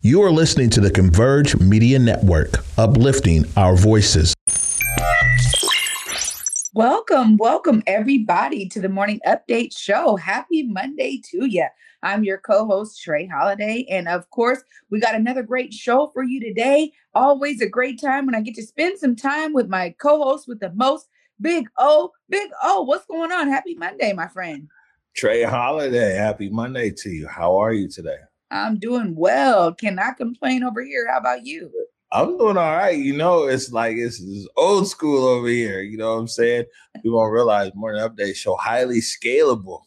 You are listening to the Converge Media Network, uplifting our voices. Welcome, welcome everybody to the Morning Update Show. Happy Monday to you. I'm your co host, Trey Holiday. And of course, we got another great show for you today. Always a great time when I get to spend some time with my co host with the most, Big O. Big O, what's going on? Happy Monday, my friend. Trey Holiday, happy Monday to you. How are you today? I'm doing well. Cannot complain over here. How about you? I'm doing all right. You know, it's like it's, it's, old school over here. You know what I'm saying? People don't realize morning update show highly scalable.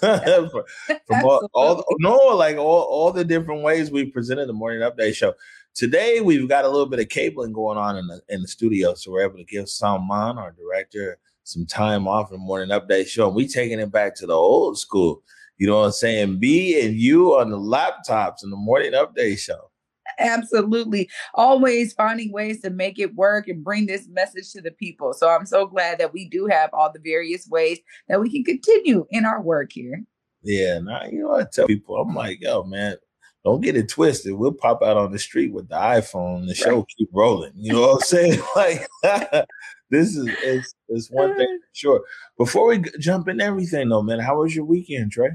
from, from all, all, no, like all, all the different ways we presented the morning update show. Today we've got a little bit of cabling going on in the in the studio, so we're able to give Salman, our director, some time off in the morning update show. And we taking it back to the old school. You know what I'm saying? Me and you on the laptops in the morning update show. Absolutely. Always finding ways to make it work and bring this message to the people. So I'm so glad that we do have all the various ways that we can continue in our work here. Yeah, now you know I tell people, I'm like, yo, man, don't get it twisted. We'll pop out on the street with the iPhone. The show right. keep rolling. You know what I'm saying? like this is it's, it's one thing uh. for sure. Before we jump in everything though, man, how was your weekend, Trey?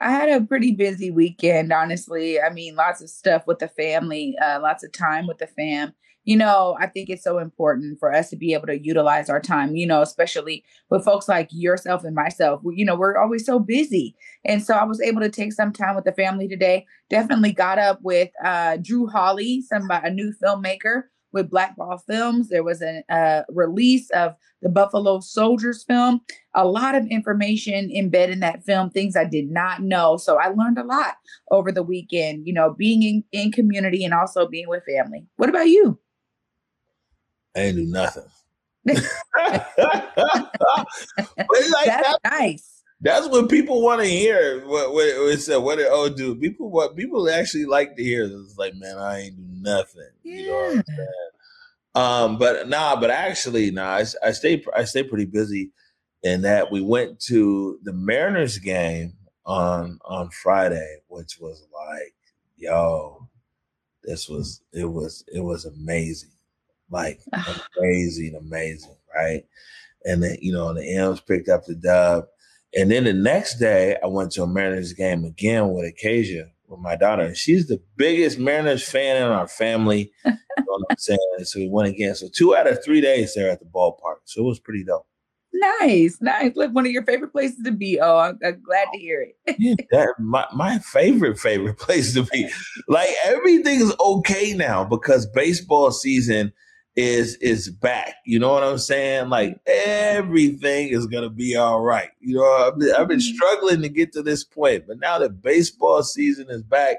I had a pretty busy weekend, honestly. I mean, lots of stuff with the family, uh, lots of time with the fam. You know, I think it's so important for us to be able to utilize our time, you know, especially with folks like yourself and myself. We, you know, we're always so busy. And so I was able to take some time with the family today. Definitely got up with uh, Drew Hawley, some a new filmmaker with Blackball Films. There was a, a, release of the Buffalo Soldiers film. A lot of information embedded in that film, things I did not know. So I learned a lot over the weekend, you know, being in, in community and also being with family. What about you? I ain't do nothing. like That's that, nice. That's what people want to hear. What what it said? What did oh do? People what people actually like to hear. It's like, man, I ain't do nothing. Yeah. You know what I'm saying? Um, but nah, but actually, nah, I, I stay I stay pretty busy in that we went to the Mariners game on on Friday, which was like, yo, this was it was it was amazing, like amazing, amazing, right? And then you know the M's picked up the dub, and then the next day I went to a Mariners game again with Acacia with my daughter, and she's the biggest Mariners fan in our family. you know what I'm saying? So we went again. So two out of three days there at the ballpark. So it was pretty dope. Nice, nice. Look, one of your favorite places to be. Oh, I'm, I'm glad to hear it. yeah, that my, my favorite favorite place to be. Like everything is okay now because baseball season is is back. You know what I'm saying? Like everything is gonna be all right. You know, I've been, I've been mm-hmm. struggling to get to this point, but now that baseball season is back,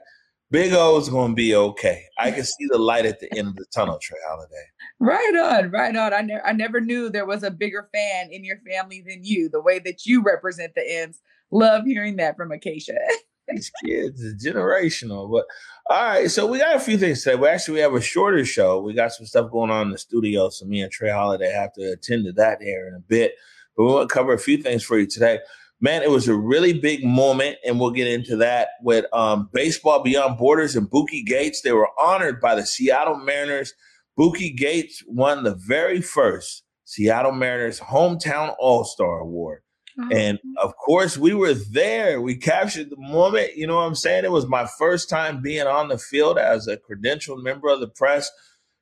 Big O is gonna be okay. I can see the light at the end of the tunnel, Trey Holiday. Right on, right on. I never I never knew there was a bigger fan in your family than you. The way that you represent the M's. Love hearing that from Acacia. These kids is generational. But all right, so we got a few things today. We actually we have a shorter show. We got some stuff going on in the studio, so me and Trey Holiday have to attend to that here in a bit. But we want to cover a few things for you today. Man, it was a really big moment, and we'll get into that with um, Baseball Beyond Borders and Bookie Gates. They were honored by the Seattle Mariners. Bookie Gates won the very first Seattle Mariners Hometown All Star Award. And of course, we were there. We captured the moment. You know what I'm saying? It was my first time being on the field as a credentialed member of the press.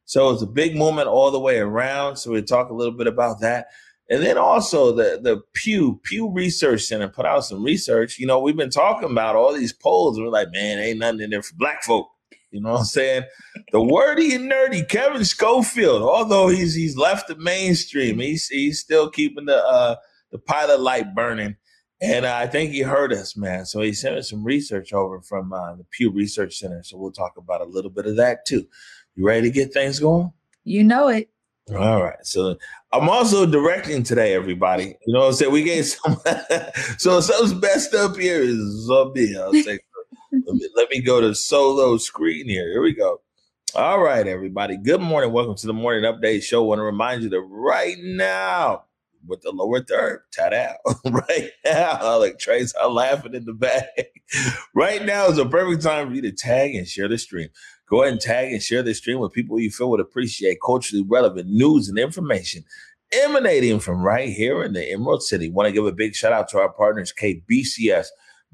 So it was a big moment all the way around. So we talk a little bit about that. And then also the the Pew Pew Research Center put out some research. You know, we've been talking about all these polls. We're like, man, ain't nothing in there for black folk. You know what I'm saying? The wordy and nerdy Kevin Schofield, although he's he's left the mainstream, he's he's still keeping the uh the pilot light burning. And uh, I think he heard us, man. So he sent us some research over from uh, the Pew Research Center. So we'll talk about a little bit of that too. You ready to get things going? You know it. All right. So I'm also directing today, everybody. You know what I'm saying? We gave some so something's best up here is here. I'll say let, me, let me go to solo screen here. Here we go. All right, everybody. Good morning. Welcome to the morning update show. I want to remind you that right now with the lower third. Tat out right now. Like Trey's are laughing in the back. right now is a perfect time for you to tag and share the stream. Go ahead and tag and share the stream with people you feel would appreciate culturally relevant news and information emanating from right here in the Emerald City. Want to give a big shout out to our partners, KBCS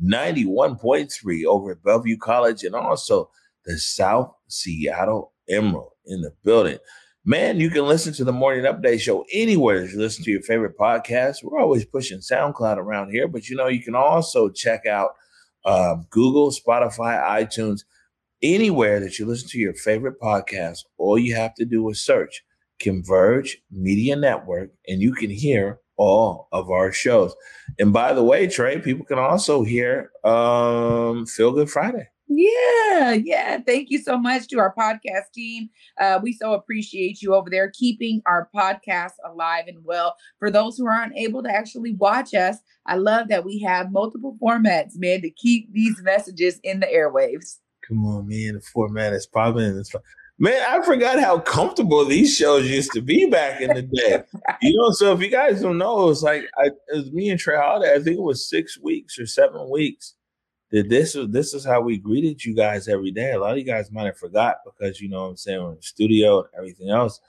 91.3 over at Bellevue College and also the South Seattle Emerald in the building. Man, you can listen to the Morning Update Show anywhere you listen to your favorite podcast. We're always pushing SoundCloud around here, but you know, you can also check out uh, Google, Spotify, iTunes, anywhere that you listen to your favorite podcast. All you have to do is search Converge Media Network, and you can hear all of our shows. And by the way, Trey, people can also hear um, Feel Good Friday. Yeah, yeah. Thank you so much to our podcast team. Uh, we so appreciate you over there keeping our podcast alive and well. For those who aren't able to actually watch us, I love that we have multiple formats, man, to keep these messages in the airwaves. Come on, man. The format is popping. Man, I forgot how comfortable these shows used to be back in the day. You know, so if you guys don't know, it was like I, it was me and Trey Holiday. I think it was six weeks or seven weeks. That this is this is how we greeted you guys every day. A lot of you guys might have forgot because you know what I'm saying we're in the studio and everything else.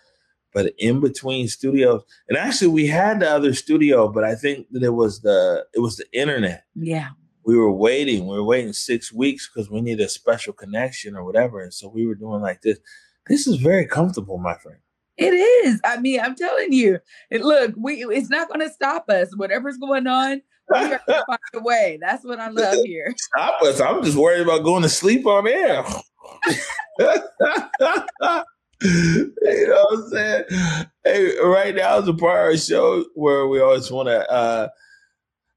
But in between studios, and actually we had the other studio, but I think that it was the it was the internet. Yeah we were waiting. We were waiting six weeks because we needed a special connection or whatever. And so we were doing like this. This is very comfortable, my friend. It is. I mean, I'm telling you. It, look, we it's not going to stop us. Whatever's going on, find a way. That's what I love here. Stop us. I'm just worried about going to sleep on air. you know what I'm saying? Hey, right now is a part of our show where we always want to uh,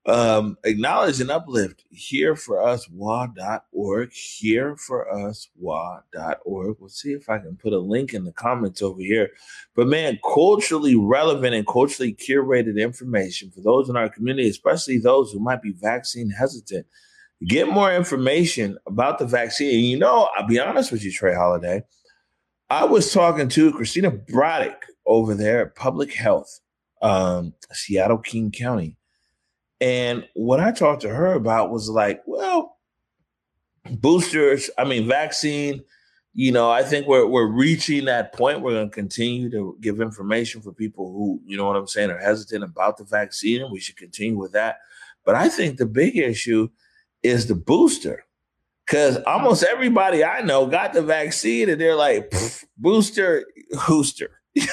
um, acknowledge and uplift. Here for us wa.org here for us wa.org we'll see if i can put a link in the comments over here. But man culturally relevant and culturally curated information for those in our community especially those who might be vaccine hesitant. Get more information about the vaccine. And you know i'll be honest with you trey holiday i was talking to christina braddock over there at public health um, seattle king county and what I talked to her about was like, well, boosters, I mean, vaccine, you know, I think we're we're reaching that point. We're going to continue to give information for people who, you know what I'm saying, are hesitant about the vaccine, and we should continue with that. But I think the big issue is the booster. Because almost everybody I know got the vaccine and they're like, booster, hooster. you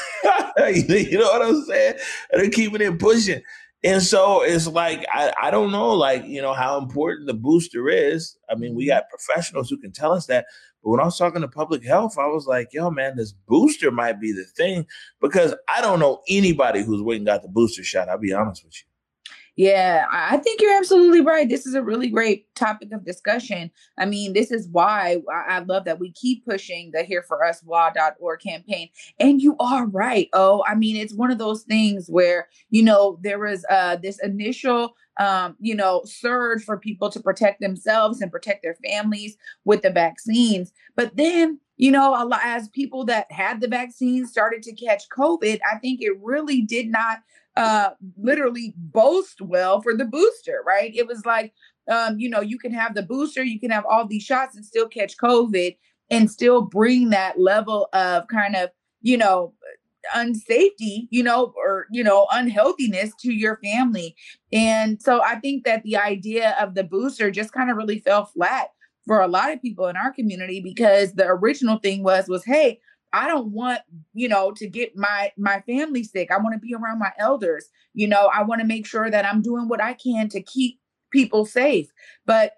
know what I'm saying? And they're keeping it pushing. And so it's like I, I don't know, like, you know, how important the booster is. I mean, we got mm-hmm. professionals who can tell us that. But when I was talking to public health, I was like, yo, man, this booster might be the thing because I don't know anybody who's waiting got the booster shot. I'll be honest with you. Yeah, I think you're absolutely right. This is a really great topic of discussion. I mean, this is why I love that we keep pushing the Here For Us Law.org campaign. And you are right. Oh, I mean, it's one of those things where, you know, there was uh, this initial um, you know, surge for people to protect themselves and protect their families with the vaccines. But then, you know, a lot, as people that had the vaccine started to catch COVID, I think it really did not uh, literally boast well for the booster, right? It was like, um, you know, you can have the booster, you can have all these shots and still catch COVID and still bring that level of kind of, you know, unsafety, you know, or, you know, unhealthiness to your family. And so I think that the idea of the booster just kind of really fell flat for a lot of people in our community because the original thing was was hey I don't want, you know, to get my my family sick. I want to be around my elders. You know, I want to make sure that I'm doing what I can to keep people safe. But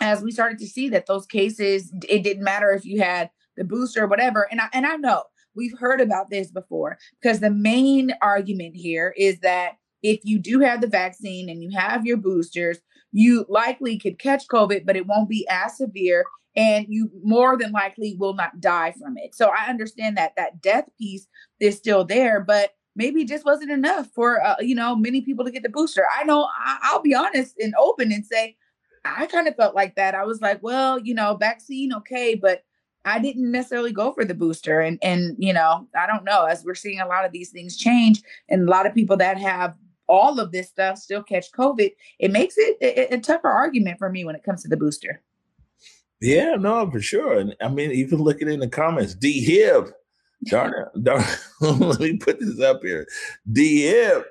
as we started to see that those cases it didn't matter if you had the booster or whatever and I and I know we've heard about this before because the main argument here is that if you do have the vaccine and you have your boosters, you likely could catch COVID, but it won't be as severe and you more than likely will not die from it. So I understand that that death piece is still there, but maybe it just wasn't enough for uh, you know many people to get the booster. I know I, will be honest and open and say I kind of felt like that. I was like, well, you know, vaccine okay, but I didn't necessarily go for the booster. And and you know, I don't know, as we're seeing a lot of these things change and a lot of people that have all of this stuff still catch COVID, it makes it a, a tougher argument for me when it comes to the booster. Yeah, no, for sure. And I mean, even looking in the comments, D Hib, darn it, darn, let me put this up here. D Hib,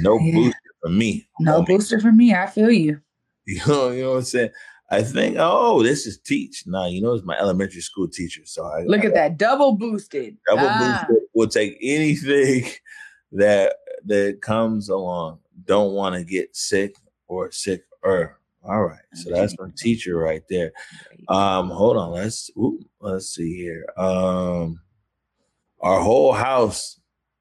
no yeah. booster for me. No booster for me. I feel you. You know, you know what I'm saying? I think, oh, this is teach. Nah, you know, it's my elementary school teacher. So I look I, at that double boosted. Double ah. boosted will take anything that that comes along. Don't want to get sick or sick or all right. So that's my teacher right there. Um, hold on. Let's ooh, let's see here. Um our whole house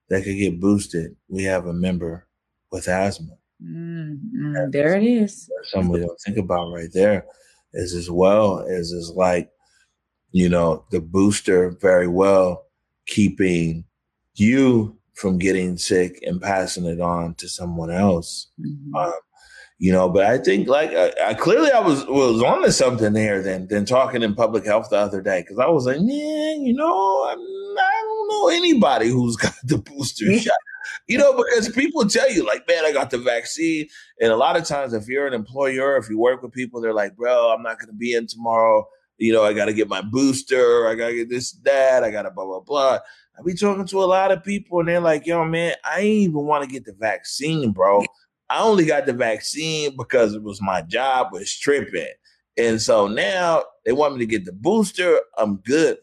that could get boosted, we have a member with asthma. Mm, there it is. Something we don't think about right there is as well as is like, you know, the booster very well keeping you from getting sick and passing it on to someone else. Mm-hmm. Um, you know, but I think like I, I, clearly I was was on to something there than than talking in public health the other day because I was like, man, you know, I'm, I don't know anybody who's got the booster mm-hmm. shot. You know, because people tell you, like, man, I got the vaccine. And a lot of times, if you're an employer, if you work with people, they're like, bro, I'm not going to be in tomorrow. You know, I got to get my booster. I got to get this, that. I got to blah, blah, blah. I be talking to a lot of people, and they're like, yo, man, I ain't even want to get the vaccine, bro. I only got the vaccine because it was my job was tripping. And so now they want me to get the booster. I'm good.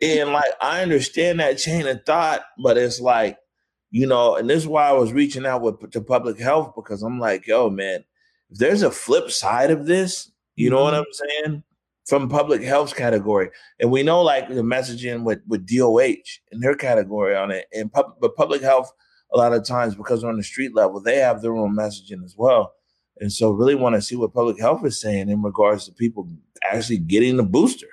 And like, I understand that chain of thought, but it's like, you know, and this is why I was reaching out with to public health because I'm like, yo, man, if there's a flip side of this, you know what mm-hmm. I'm saying? From public health category, and we know like the messaging with with DOH in their category on it, and pub, but public health a lot of times because on the street level they have their own messaging as well, and so really want to see what public health is saying in regards to people actually getting the booster.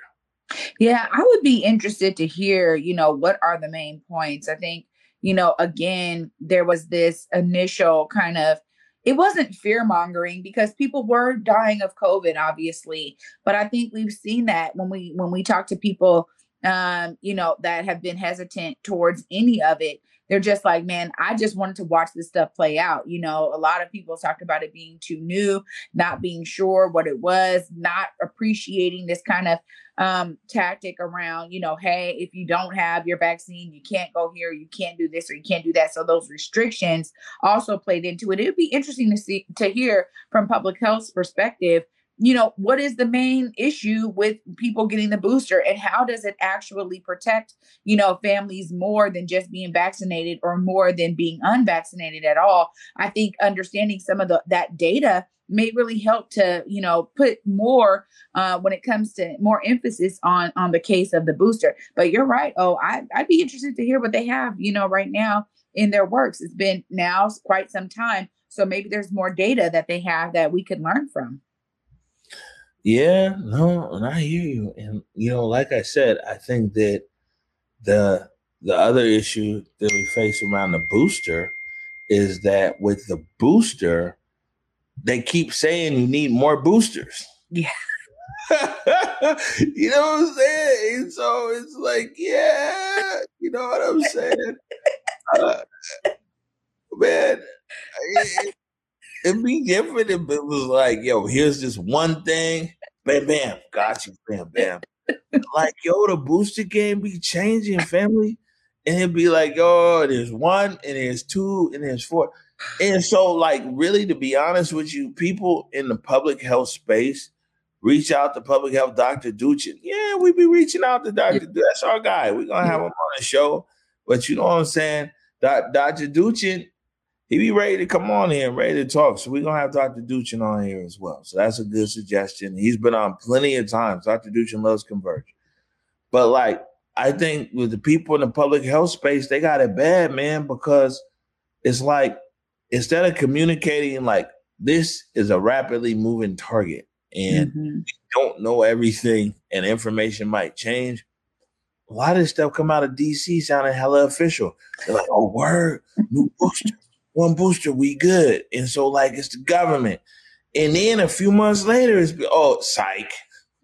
Yeah, I would be interested to hear, you know, what are the main points. I think you know, again, there was this initial kind of it wasn't fear mongering because people were dying of covid obviously but i think we've seen that when we when we talk to people um you know that have been hesitant towards any of it they're just like, man, I just wanted to watch this stuff play out. You know, a lot of people talked about it being too new, not being sure what it was, not appreciating this kind of um, tactic around, you know, hey, if you don't have your vaccine, you can't go here, you can't do this, or you can't do that. So those restrictions also played into it. It would be interesting to see to hear from public health's perspective you know, what is the main issue with people getting the booster and how does it actually protect, you know, families more than just being vaccinated or more than being unvaccinated at all? I think understanding some of the that data may really help to, you know, put more uh, when it comes to more emphasis on on the case of the booster. But you're right. Oh, I, I'd be interested to hear what they have, you know, right now in their works. It's been now quite some time. So maybe there's more data that they have that we could learn from. Yeah, no, and I hear you. And you know, like I said, I think that the the other issue that we face around the booster is that with the booster, they keep saying you need more boosters. Yeah. you know what I'm saying? So it's like, yeah, you know what I'm saying? Uh, man, it, it'd be different if it was like, yo, here's this one thing, bam, bam, got you, bam, bam. like, yo, the booster game be changing, family. And it'd be like, oh, there's one, and there's two, and there's four. And so, like, really, to be honest with you, people in the public health space reach out to public health Dr. Duchin. Yeah, we be reaching out to Dr. Yeah. That's our guy. We're gonna have him on the show. But you know what I'm saying? Dr. Duchin he be ready to come on here and ready to talk. So we're gonna have Dr. Duchin on here as well. So that's a good suggestion. He's been on plenty of times. Dr. Duchin loves Converge. But like I think with the people in the public health space, they got it bad, man, because it's like instead of communicating like this is a rapidly moving target and mm-hmm. we don't know everything and information might change. A lot of this stuff come out of DC sounding hella official. They're like, oh, word, new booster one booster, we good. And so like it's the government. And then a few months later, it's oh psych,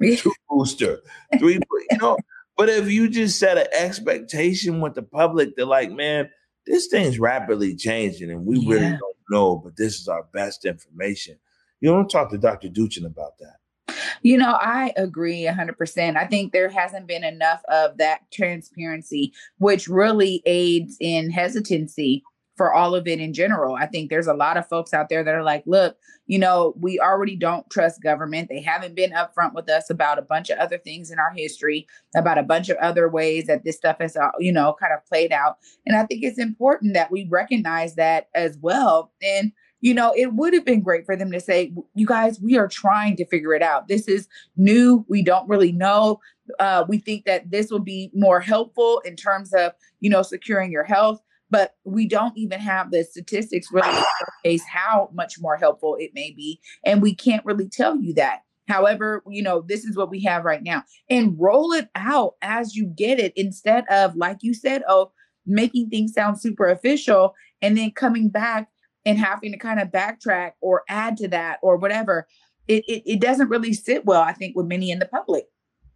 two booster, three. You know, But if you just set an expectation with the public, they're like, man, this thing's rapidly changing and we yeah. really don't know, but this is our best information. You don't talk to Dr. Duchin about that. You know, I agree 100%. I think there hasn't been enough of that transparency, which really aids in hesitancy for all of it in general. I think there's a lot of folks out there that are like, look, you know, we already don't trust government. They haven't been upfront with us about a bunch of other things in our history, about a bunch of other ways that this stuff has, uh, you know, kind of played out. And I think it's important that we recognize that as well. And you know, it would have been great for them to say, you guys, we are trying to figure it out. This is new. We don't really know. Uh, we think that this will be more helpful in terms of, you know, securing your health, but we don't even have the statistics really showcase how much more helpful it may be. And we can't really tell you that. However, you know, this is what we have right now. And roll it out as you get it instead of, like you said, oh, making things sound super official and then coming back and having to kind of backtrack or add to that or whatever, it, it, it doesn't really sit well, I think, with many in the public.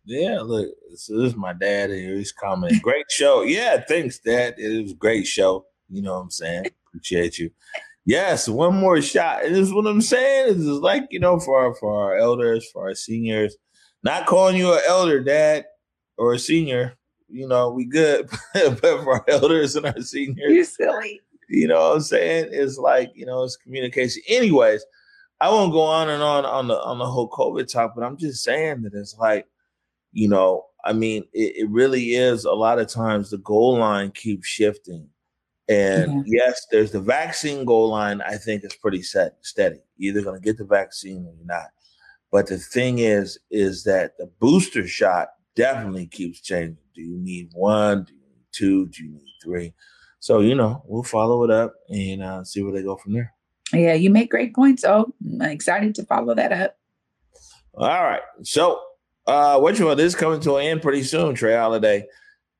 Yeah, look, so this is my dad here. He's commenting. Great show. Yeah, thanks, Dad. It was a great show. You know what I'm saying? Appreciate you. Yes, one more shot. And this is what I'm saying. Is like, you know, for our, for our elders, for our seniors. Not calling you an elder, Dad, or a senior. You know, we good. but for our elders and our seniors. You silly. You know what I'm saying? It's like, you know, it's communication. Anyways, I won't go on and on on the on the whole COVID talk, but I'm just saying that it's like, you know, I mean, it, it really is a lot of times the goal line keeps shifting. And yeah. yes, there's the vaccine goal line, I think is pretty set steady. You're either gonna get the vaccine or you're not. But the thing is, is that the booster shot definitely keeps changing. Do you need one? Do you need two? Do you need three? So, you know, we'll follow it up and uh, see where they go from there. Yeah, you make great points. Oh, I'm excited to follow that up. All right. So, uh, what you want? This coming to an end pretty soon, Trey Holiday.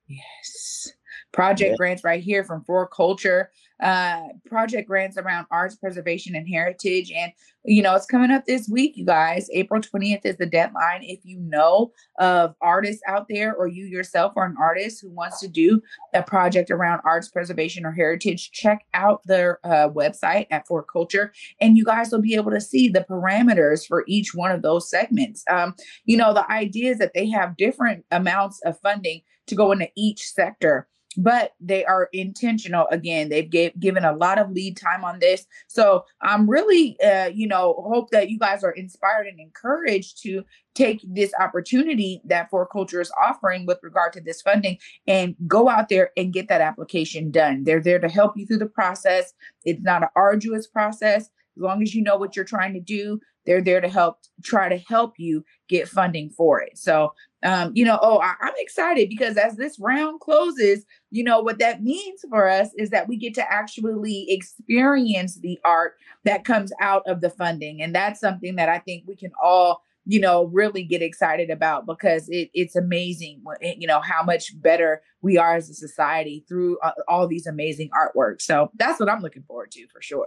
Yes. Project yeah. grants right here from 4Culture uh, project grants around arts preservation and heritage. And, you know, it's coming up this week, you guys. April 20th is the deadline. If you know of artists out there or you yourself are an artist who wants to do a project around arts preservation or heritage, check out their uh, website at 4Culture and you guys will be able to see the parameters for each one of those segments. Um, you know, the idea is that they have different amounts of funding to go into each sector but they are intentional. Again they've gave, given a lot of lead time on this. So i'm really uh, you know hope that you guys are inspired and encouraged to take this opportunity that 4Culture is offering with regard to this funding and go out there and get that application done. They're there to help you through the process. It's not an arduous process. As long as you know what you're trying to do they're there to help try to help you get funding for it. So um, you know, oh, I, am excited because as this round closes, you know, what that means for us is that we get to actually experience the art that comes out of the funding. And that's something that I think we can all, you know, really get excited about because it, it's amazing, you know, how much better we are as a society through uh, all these amazing artwork. So that's what I'm looking forward to for sure.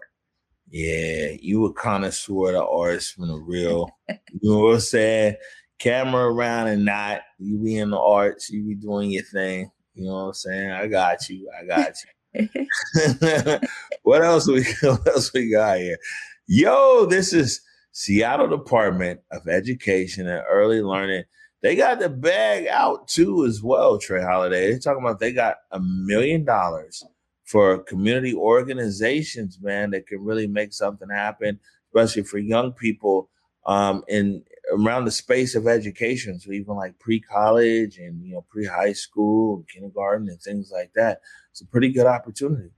Yeah, you a connoisseur of artists from the real. you know what I'm saying? Camera around and not. You be in the arts, you be doing your thing. You know what I'm saying? I got you. I got you. what else we what else we got here? Yo, this is Seattle Department of Education and Early Learning. They got the bag out too as well, Trey Holiday. They're talking about they got a million dollars for community organizations, man, that can really make something happen, especially for young people um, in around the space of education. So even like pre-college and you know pre-high school, and kindergarten, and things like that. It's a pretty good opportunity.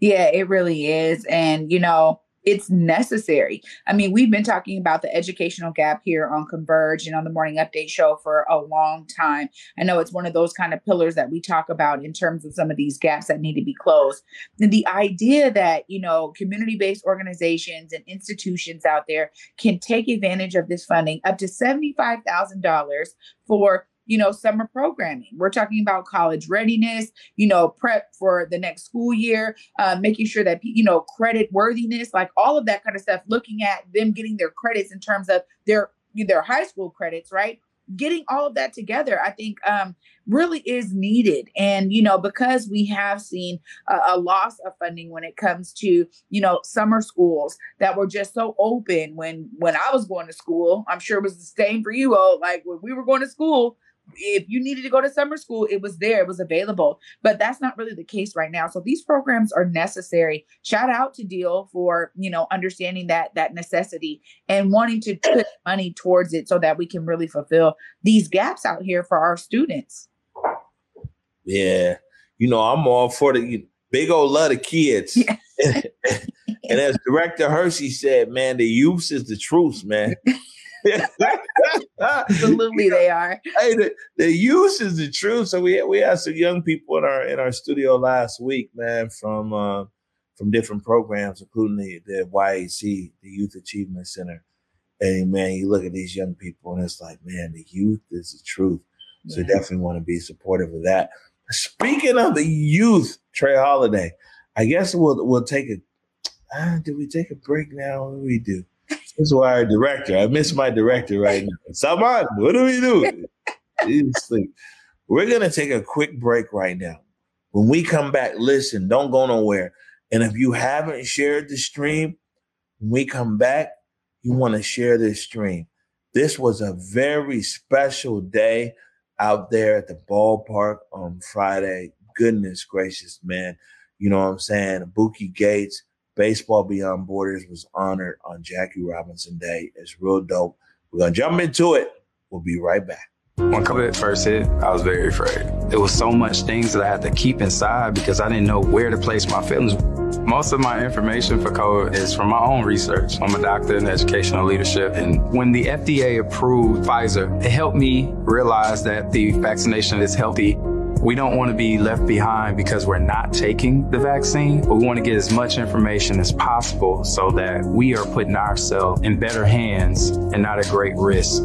Yeah, it really is, and you know it's necessary. I mean, we've been talking about the educational gap here on Converge and on the Morning Update show for a long time. I know it's one of those kind of pillars that we talk about in terms of some of these gaps that need to be closed. And the idea that, you know, community based organizations and institutions out there can take advantage of this funding up to $75,000 for you know, summer programming. We're talking about college readiness, you know, prep for the next school year, uh, making sure that, you know, credit worthiness, like all of that kind of stuff, looking at them getting their credits in terms of their their high school credits, right? getting all of that together, I think um, really is needed. And, you know, because we have seen a, a, loss of funding when it comes to, you know, summer schools that were just so open when when I was going to school. I'm sure it was the same for you all. Like when we were going to school, if you needed to go to summer school, it was there, it was available. But that's not really the case right now. So these programs are necessary. Shout out to DEEL for, you know, understanding that that necessity and wanting to put money towards it so that we can really fulfill these gaps out here for our students. Yeah. You know, I'm all for the big old love of kids. Yeah. and as director Hershey said, man, the youth is the truth, man. Absolutely, they are. Hey, the, the use is the truth. So we we had some young people in our in our studio last week, man, from uh, from different programs, including the the YAC, the Youth Achievement Center. And man, you look at these young people, and it's like, man, the youth is the truth. So yeah. definitely want to be supportive of that. Speaking of the youth, Trey Holiday, I guess we'll we'll take a. Uh, did we take a break now? What do we do? This is why our director. I miss my director right now. Saman, what do we do? He's. We're gonna take a quick break right now. When we come back, listen, don't go nowhere. And if you haven't shared the stream, when we come back, you want to share this stream. This was a very special day out there at the ballpark on Friday. Goodness gracious, man. You know what I'm saying? Bookie Gates Baseball Beyond Borders was honored on Jackie Robinson Day. It's real dope. We're going to jump into it. We'll be right back. When COVID first hit, I was very afraid. There was so much things that I had to keep inside because I didn't know where to place my feelings. Most of my information for COVID is from my own research. I'm a doctor in educational leadership. And when the FDA approved Pfizer, it helped me realize that the vaccination is healthy we don't want to be left behind because we're not taking the vaccine. but We want to get as much information as possible so that we are putting ourselves in better hands and not at great risk.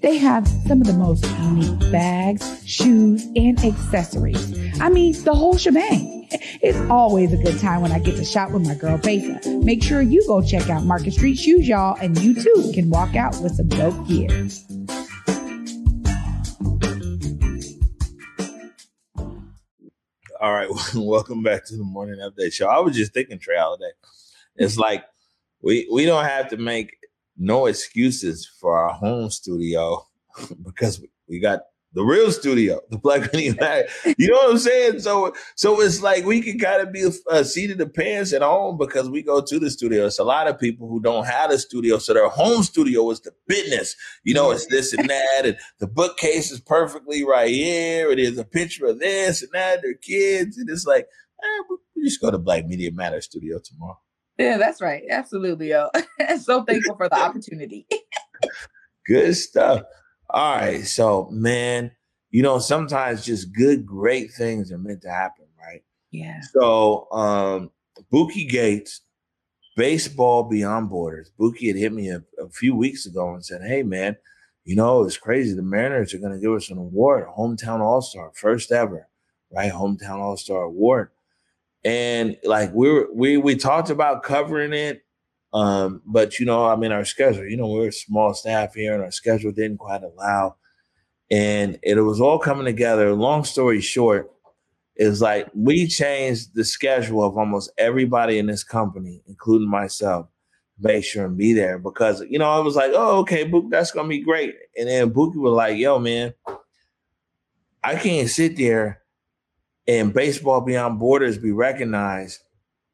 They have some of the most unique bags, shoes, and accessories. I mean, the whole shebang. It's always a good time when I get to shop with my girl Besa. Make sure you go check out Market Street Shoes, y'all, and you too can walk out with some dope gear. All right, welcome back to the morning update show. I was just thinking, Trey Holiday. It's like we we don't have to make no excuses for our home studio because we got the real studio, the Black Media Matter. You know what I'm saying? So, so it's like we can kind of be uh, seated the pants at home because we go to the studio. It's a lot of people who don't have a studio, so their home studio is the business. You know, it's this and that, and the bookcase is perfectly right here. It is a picture of this and that. Their kids, and it's like, eh, we just go to Black Media Matter Studio tomorrow. Yeah, that's right. Absolutely, yo. so thankful for the opportunity. Good stuff. All right. So, man, you know, sometimes just good, great things are meant to happen, right? Yeah. So, um, Bookie Gates, baseball beyond borders. Bookie had hit me a, a few weeks ago and said, Hey, man, you know, it's crazy. The Mariners are going to give us an award, a hometown all star, first ever, right? Hometown all star award. And like we were, we we talked about covering it um, but you know, I mean, our schedule, you know, we're a small staff here and our schedule didn't quite allow. And it was all coming together. Long story short, is like we changed the schedule of almost everybody in this company, including myself, make sure and be there because you know, I was like, oh, okay, Book, that's gonna be great. And then Bookie was like, yo, man, I can't sit there and baseball beyond borders be recognized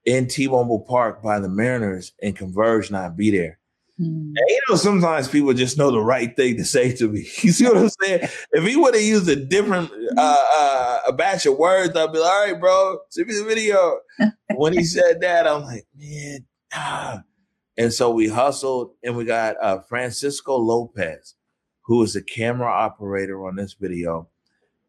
in T-Mobile Park by the Mariners and Converge not be there. Mm. And, you know, sometimes people just know the right thing to say to me. You see what I'm saying? if he would have used a different uh, uh, a batch of words, I'd be like, all right, bro, send me the video. when he said that, I'm like, man, ah. And so we hustled and we got uh, Francisco Lopez, who is the camera operator on this video.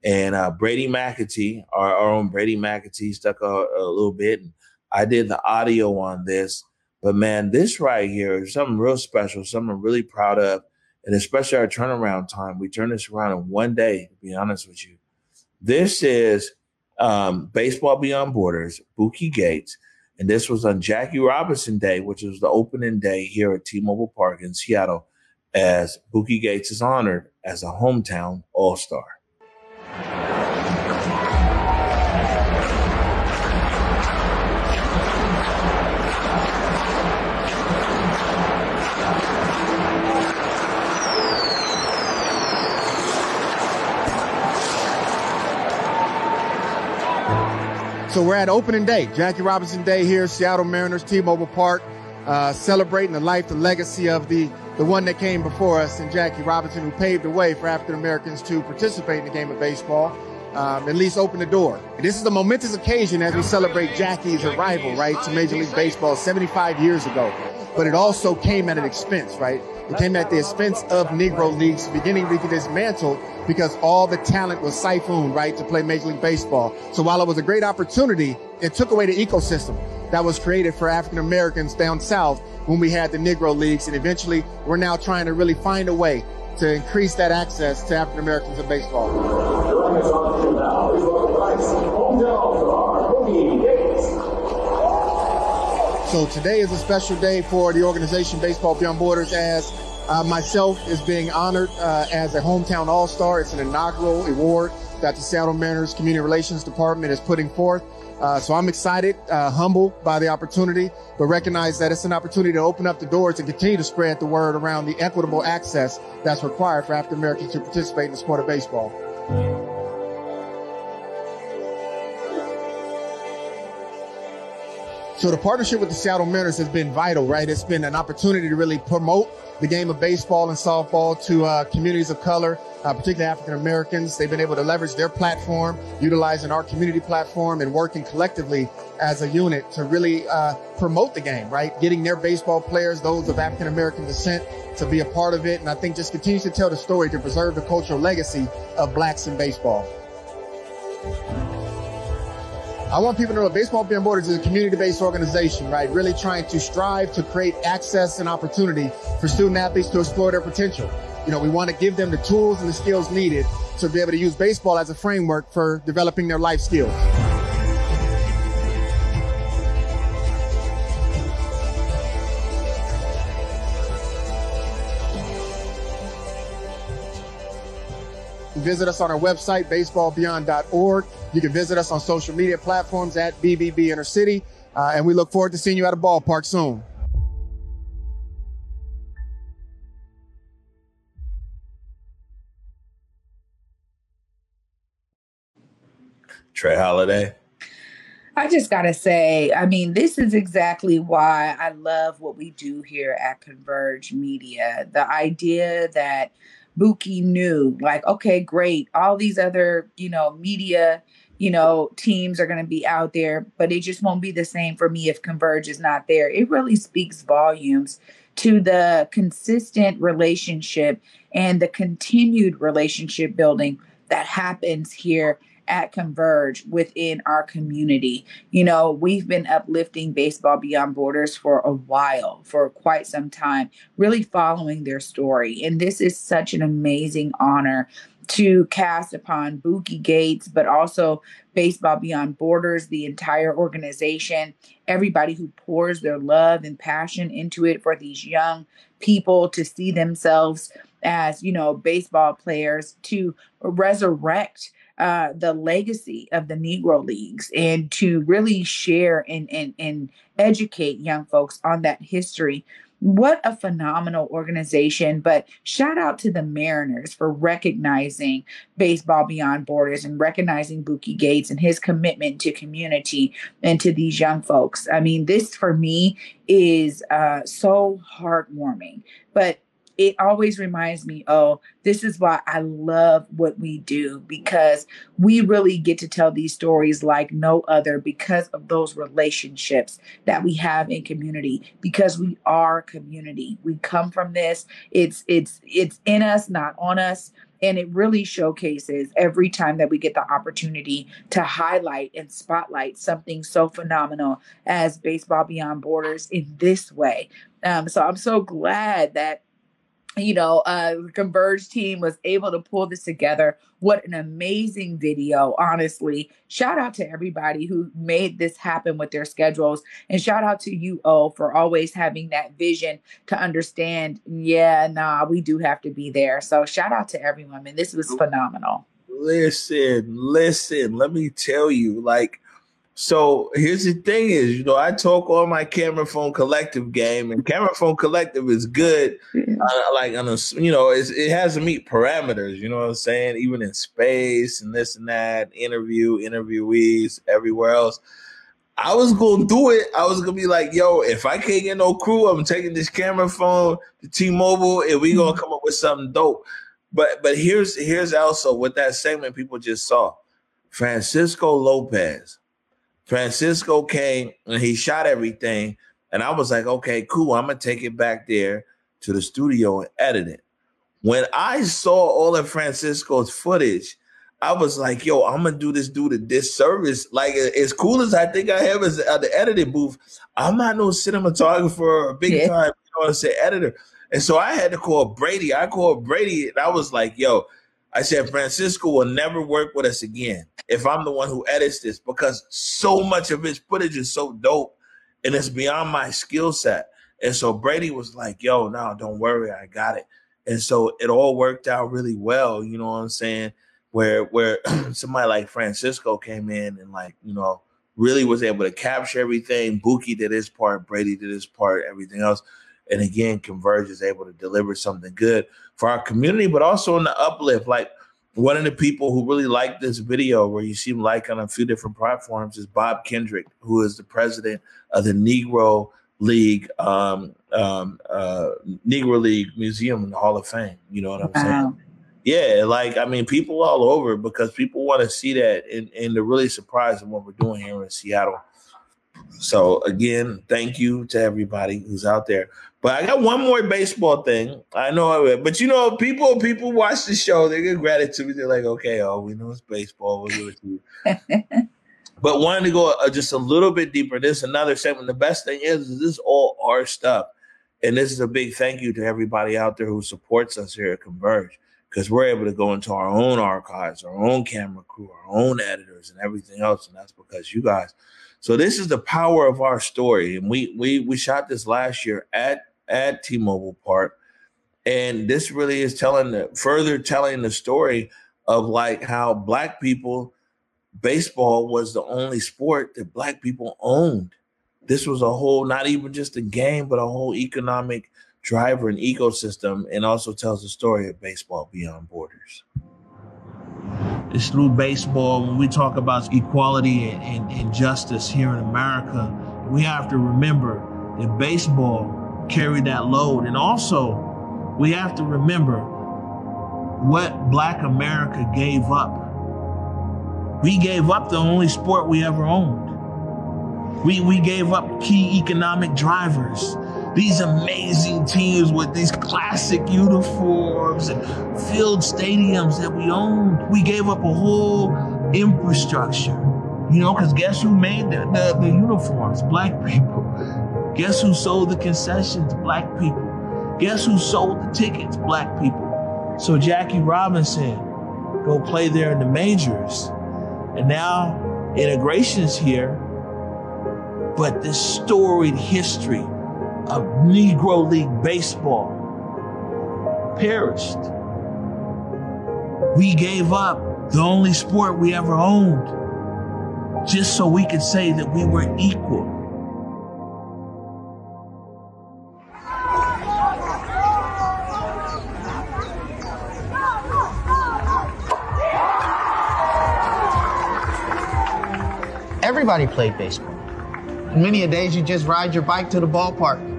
And uh, Brady McAtee, our, our, own Brady McAtee, stuck a, a little bit. And I did the audio on this. But man, this right here is something real special, something I'm really proud of. And especially our turnaround time. We turned this around in one day, to be honest with you. This is um, Baseball Beyond Borders, Bookie Gates. And this was on Jackie Robinson Day, which was the opening day here at T Mobile Park in Seattle, as Bookie Gates is honored as a hometown all star. So we're at opening day, Jackie Robinson Day here, Seattle Mariners, T-Mobile Park, uh, celebrating the life, the legacy of the the one that came before us, and Jackie Robinson, who paved the way for African Americans to participate in the game of baseball, um, at least open the door. This is a momentous occasion as we celebrate Jackie's arrival, right, to Major League Baseball 75 years ago. But it also came at an expense, right? It came at the expense of Negro leagues beginning to be dismantled because all the talent was siphoned, right, to play Major League Baseball. So while it was a great opportunity, it took away the ecosystem that was created for African Americans down south when we had the Negro leagues. And eventually we're now trying to really find a way to increase that access to African Americans in baseball. So today is a special day for the organization Baseball Beyond Borders as uh, myself is being honored uh, as a hometown all-star. It's an inaugural award that the Seattle Mariners Community Relations Department is putting forth. Uh, so I'm excited, uh, humbled by the opportunity, but recognize that it's an opportunity to open up the doors and continue to spread the word around the equitable access that's required for African Americans to participate in the sport of baseball. So the partnership with the Seattle Mariners has been vital, right? It's been an opportunity to really promote the game of baseball and softball to uh, communities of color, uh, particularly African Americans. They've been able to leverage their platform, utilizing our community platform, and working collectively as a unit to really uh, promote the game, right? Getting their baseball players, those of African American descent, to be a part of it, and I think just continues to tell the story to preserve the cultural legacy of blacks in baseball. I want people to know Baseball Beyond Borders is a community-based organization, right? Really trying to strive to create access and opportunity for student athletes to explore their potential. You know, we want to give them the tools and the skills needed to be able to use baseball as a framework for developing their life skills. Visit us on our website, baseballbeyond.org. You can visit us on social media platforms at BBB Inner City. Uh, and we look forward to seeing you at a ballpark soon. Trey Holiday. I just got to say, I mean, this is exactly why I love what we do here at Converge Media. The idea that Bookie knew, like, okay, great, all these other, you know, media, you know, teams are going to be out there, but it just won't be the same for me if Converge is not there. It really speaks volumes to the consistent relationship and the continued relationship building that happens here at Converge within our community. You know, we've been uplifting Baseball Beyond Borders for a while, for quite some time, really following their story. And this is such an amazing honor to cast upon Bookie Gates, but also Baseball Beyond Borders, the entire organization, everybody who pours their love and passion into it for these young people to see themselves as, you know, baseball players, to resurrect uh, the legacy of the Negro Leagues and to really share and, and, and educate young folks on that history. What a phenomenal organization. But shout out to the Mariners for recognizing Baseball Beyond Borders and recognizing Bookie Gates and his commitment to community and to these young folks. I mean, this for me is uh, so heartwarming. But it always reminds me, oh, this is why I love what we do because we really get to tell these stories like no other because of those relationships that we have in community because we are community. We come from this. It's it's it's in us, not on us. And it really showcases every time that we get the opportunity to highlight and spotlight something so phenomenal as Baseball Beyond Borders in this way. Um, so I'm so glad that you know, uh, the Converge team was able to pull this together. What an amazing video, honestly. Shout out to everybody who made this happen with their schedules. And shout out to you, O, for always having that vision to understand, yeah, nah, we do have to be there. So shout out to everyone, man. This was phenomenal. Listen, listen, let me tell you, like, so here's the thing is, you know, I talk on my camera phone collective game, and camera phone collective is good. Uh, like on a, you know, it has to meet parameters. You know what I'm saying? Even in space and this and that, interview, interviewees, everywhere else. I was gonna do it. I was gonna be like, yo, if I can't get no crew, I'm taking this camera phone to T-Mobile, and we gonna mm-hmm. come up with something dope. But but here's here's also what that segment people just saw. Francisco Lopez Francisco came and he shot everything. And I was like, okay, cool. I'm going to take it back there to the studio and edit it. When I saw all of Francisco's footage, I was like, yo, I'm going to do this dude a disservice. Like, as cool as I think I have as uh, the editing booth, I'm not no cinematographer or big yeah. time, you know what I'm saying, editor. And so I had to call Brady. I called Brady and I was like, yo, I said, Francisco will never work with us again if I'm the one who edits this because so much of his footage is so dope and it's beyond my skill set. And so Brady was like, yo, no, don't worry, I got it. And so it all worked out really well, you know what I'm saying? Where where somebody like Francisco came in and like, you know, really was able to capture everything. Bookie did his part, Brady did his part, everything else. And again, Converge is able to deliver something good for our community, but also in the uplift. Like one of the people who really liked this video, where you see him like on a few different platforms, is Bob Kendrick, who is the president of the Negro League, um, um, uh, Negro League Museum and the Hall of Fame. You know what I'm wow. saying? Yeah, like I mean, people all over because people want to see that, and, and they're really surprised at what we're doing here in Seattle. So again, thank you to everybody who's out there. But I got one more baseball thing. I know, but you know, people people watch the show. They get gratitude. They're like, okay, oh, we know it's baseball. We'll give it to you. but wanting to go uh, just a little bit deeper. This is another segment. The best thing is, is this is all our stuff, and this is a big thank you to everybody out there who supports us here at Converge because we're able to go into our own archives, our own camera crew, our own editors, and everything else, and that's because you guys so this is the power of our story, and we we we shot this last year at at T-Mobile Park, and this really is telling the further telling the story of like how black people baseball was the only sport that black people owned. This was a whole not even just a game, but a whole economic driver and ecosystem, and also tells the story of baseball beyond borders. It's through baseball. When we talk about equality and, and, and justice here in America, we have to remember that baseball carried that load. And also, we have to remember what Black America gave up. We gave up the only sport we ever owned. We, we gave up key economic drivers these amazing teams with these classic uniforms and filled stadiums that we owned. We gave up a whole infrastructure, you know, because guess who made the, the, the uniforms? Black people. Guess who sold the concessions? Black people. Guess who sold the tickets? Black people. So Jackie Robinson go play there in the majors. And now integration's here, but this storied history of Negro League baseball perished. We gave up the only sport we ever owned just so we could say that we were equal. Everybody played baseball. Many a days you just ride your bike to the ballpark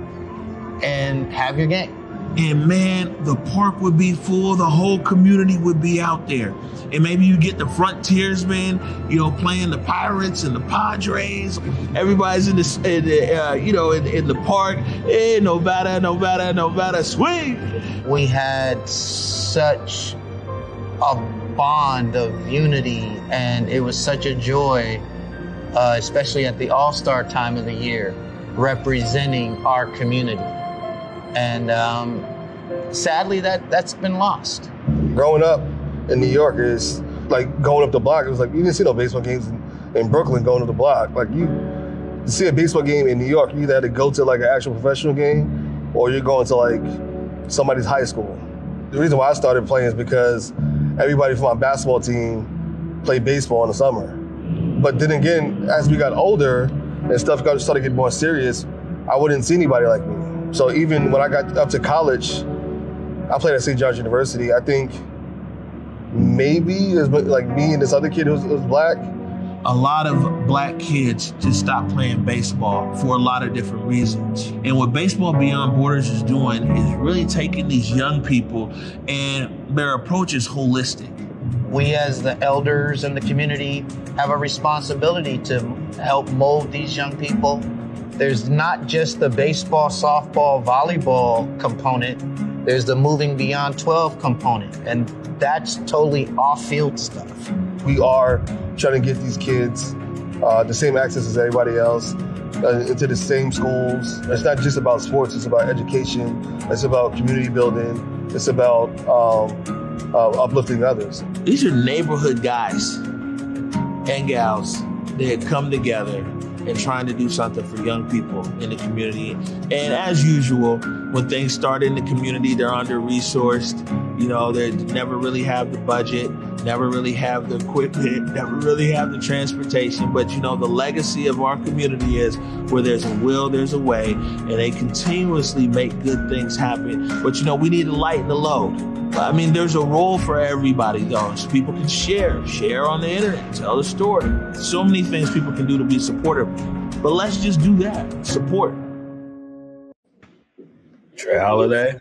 and have your game. And man, the park would be full, the whole community would be out there. And maybe you get the frontiersmen, you know, playing the Pirates and the Padres. Everybody's in the, in the uh, you know, in, in, the park. Hey, no matter, no matter, no matter, swing. We had such a bond of unity, and it was such a joy, uh, especially at the All Star time of the year, representing our community. And um, sadly, that that's been lost. Growing up in New York is like going up the block. It was like you didn't see no baseball games in, in Brooklyn going up the block. Like you to see a baseball game in New York, you either had to go to like an actual professional game or you're going to like somebody's high school. The reason why I started playing is because everybody from my basketball team played baseball in the summer. But then again, as we got older and stuff got started getting more serious, I wouldn't see anybody like me. So even when I got up to college, I played at St. John's University. I think maybe it was like me and this other kid who was, was black a lot of black kids just stop playing baseball for a lot of different reasons. And what Baseball Beyond Borders is doing is really taking these young people and their approach is holistic. We, as the elders in the community, have a responsibility to help mold these young people. There's not just the baseball, softball, volleyball component, there's the moving beyond 12 component. And that's totally off field stuff. We are trying to get these kids uh, the same access as everybody else uh, into the same schools. It's not just about sports, it's about education, it's about community building, it's about um, uh, uplifting others. These are neighborhood guys and gals that have come together and trying to do something for young people in the community. And as usual, when things start in the community, they're under resourced. You know, they never really have the budget, never really have the equipment, never really have the transportation. But you know, the legacy of our community is where there's a will, there's a way, and they continuously make good things happen. But you know, we need to lighten the load. I mean, there's a role for everybody, though. So people can share, share on the internet, tell the story. So many things people can do to be supportive. But let's just do that. Support. Trey Holiday.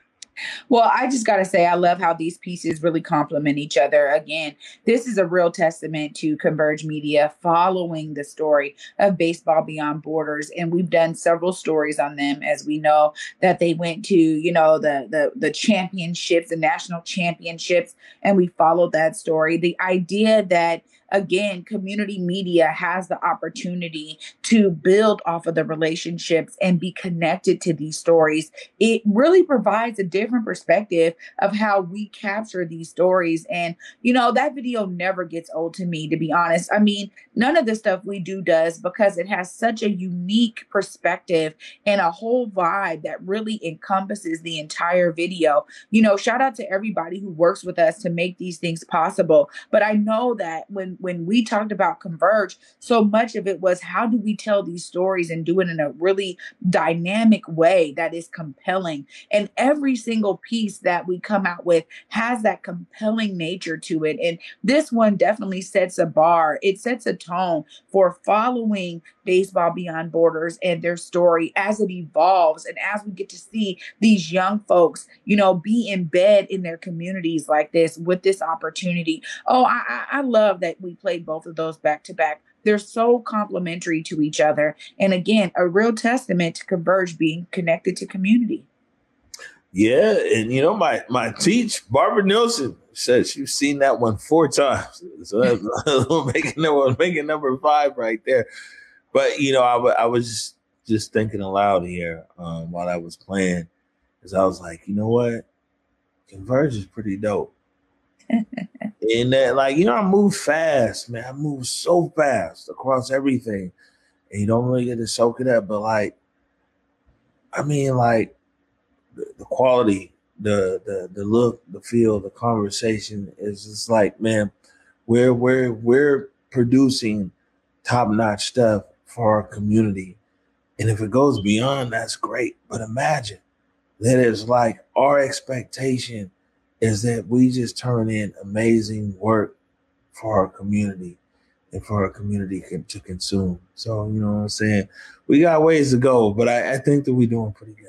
Well, I just got to say, I love how these pieces really complement each other. Again, this is a real testament to Converge Media following the story of Baseball Beyond Borders, and we've done several stories on them. As we know that they went to, you know, the the the championships, the national championships, and we followed that story. The idea that again, community media has the opportunity to build off of the relationships and be connected to these stories. It really provides a different perspective of how we capture these stories. And, you know, that video never gets old to me, to be honest. I mean, none of the stuff we do does because it has such a unique perspective and a whole vibe that really encompasses the entire video. You know, shout out to everybody who works with us to make these things possible. But I know that when when we talked about Converge, so much of it was how do we tell these stories and do it in a really dynamic way that is compelling. And every single piece that we come out with has that compelling nature to it. And this one definitely sets a bar, it sets a tone for following Baseball Beyond Borders and their story as it evolves and as we get to see these young folks, you know, be in bed in their communities like this with this opportunity. Oh, I, I love that we played both of those back to back. They're so complementary to each other. And again, a real testament to Converge being connected to community. Yeah, and you know, my my teach, Barbara Nielsen, says she's seen that one four times. So that's making number making number five right there. But you know, I, w- I was just thinking aloud here um, while I was playing, because I was like, you know what, Converge is pretty dope. And that, like, you know, I move fast, man. I move so fast across everything, and you don't really get to soak it up. But like, I mean, like, the, the quality, the the the look, the feel, the conversation is just like, man, we're we're we're producing top notch stuff for our community, and if it goes beyond, that's great. But imagine that it's like our expectation is that we just turn in amazing work for our community and for our community to consume. So, you know what I'm saying? We got ways to go, but I, I think that we're doing pretty good.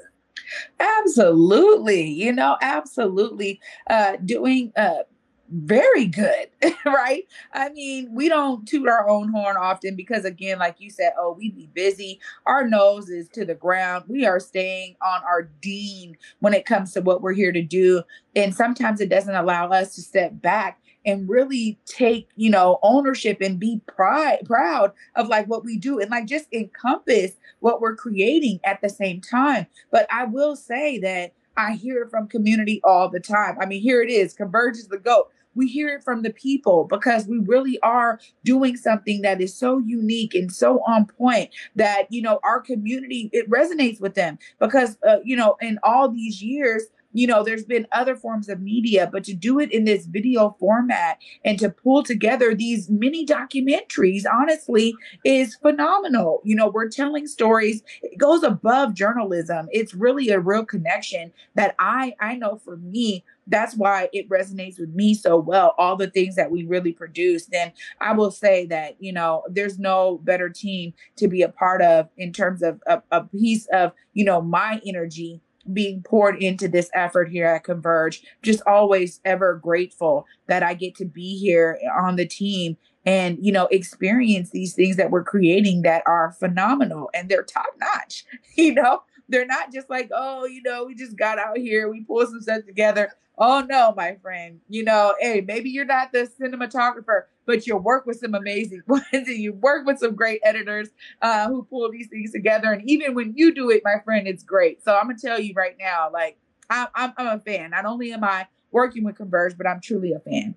Absolutely. You know, absolutely. Uh, doing, uh, very good, right? I mean, we don't toot our own horn often because, again, like you said, oh, we'd be busy. Our nose is to the ground. We are staying on our dean when it comes to what we're here to do. And sometimes it doesn't allow us to step back and really take you know ownership and be pride proud of like what we do and like just encompass what we're creating at the same time but i will say that i hear it from community all the time i mean here it is converge is the goat we hear it from the people because we really are doing something that is so unique and so on point that you know our community it resonates with them because uh, you know in all these years you know, there's been other forms of media, but to do it in this video format and to pull together these mini documentaries, honestly, is phenomenal. You know, we're telling stories, it goes above journalism. It's really a real connection that I I know for me, that's why it resonates with me so well all the things that we really produce then i will say that you know there's no better team to be a part of in terms of a, a piece of you know my energy being poured into this effort here at Converge. Just always ever grateful that I get to be here on the team and you know experience these things that we're creating that are phenomenal and they're top notch. You know, they're not just like, oh, you know, we just got out here, we pulled some stuff together. Oh no, my friend. You know, hey, maybe you're not the cinematographer, but you work with some amazing ones and you work with some great editors uh, who pull these things together. And even when you do it, my friend, it's great. So I'm gonna tell you right now, like I, I'm, I'm a fan. Not only am I working with Converge, but I'm truly a fan.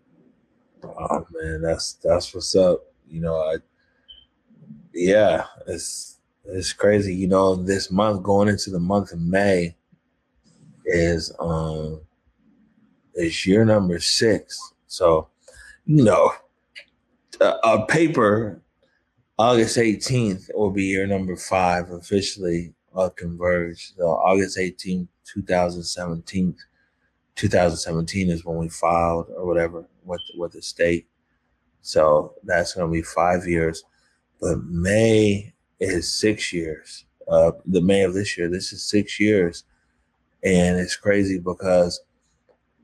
Oh man, that's that's what's up. You know, I yeah, it's it's crazy. You know, this month going into the month of May is um is year number six. So, you know, a paper, August 18th will be year number five officially uh, converged. So August 18th, 2017, 2017 is when we filed or whatever with, with the state. So that's to be five years. But May is six years. Uh, the May of this year, this is six years. And it's crazy because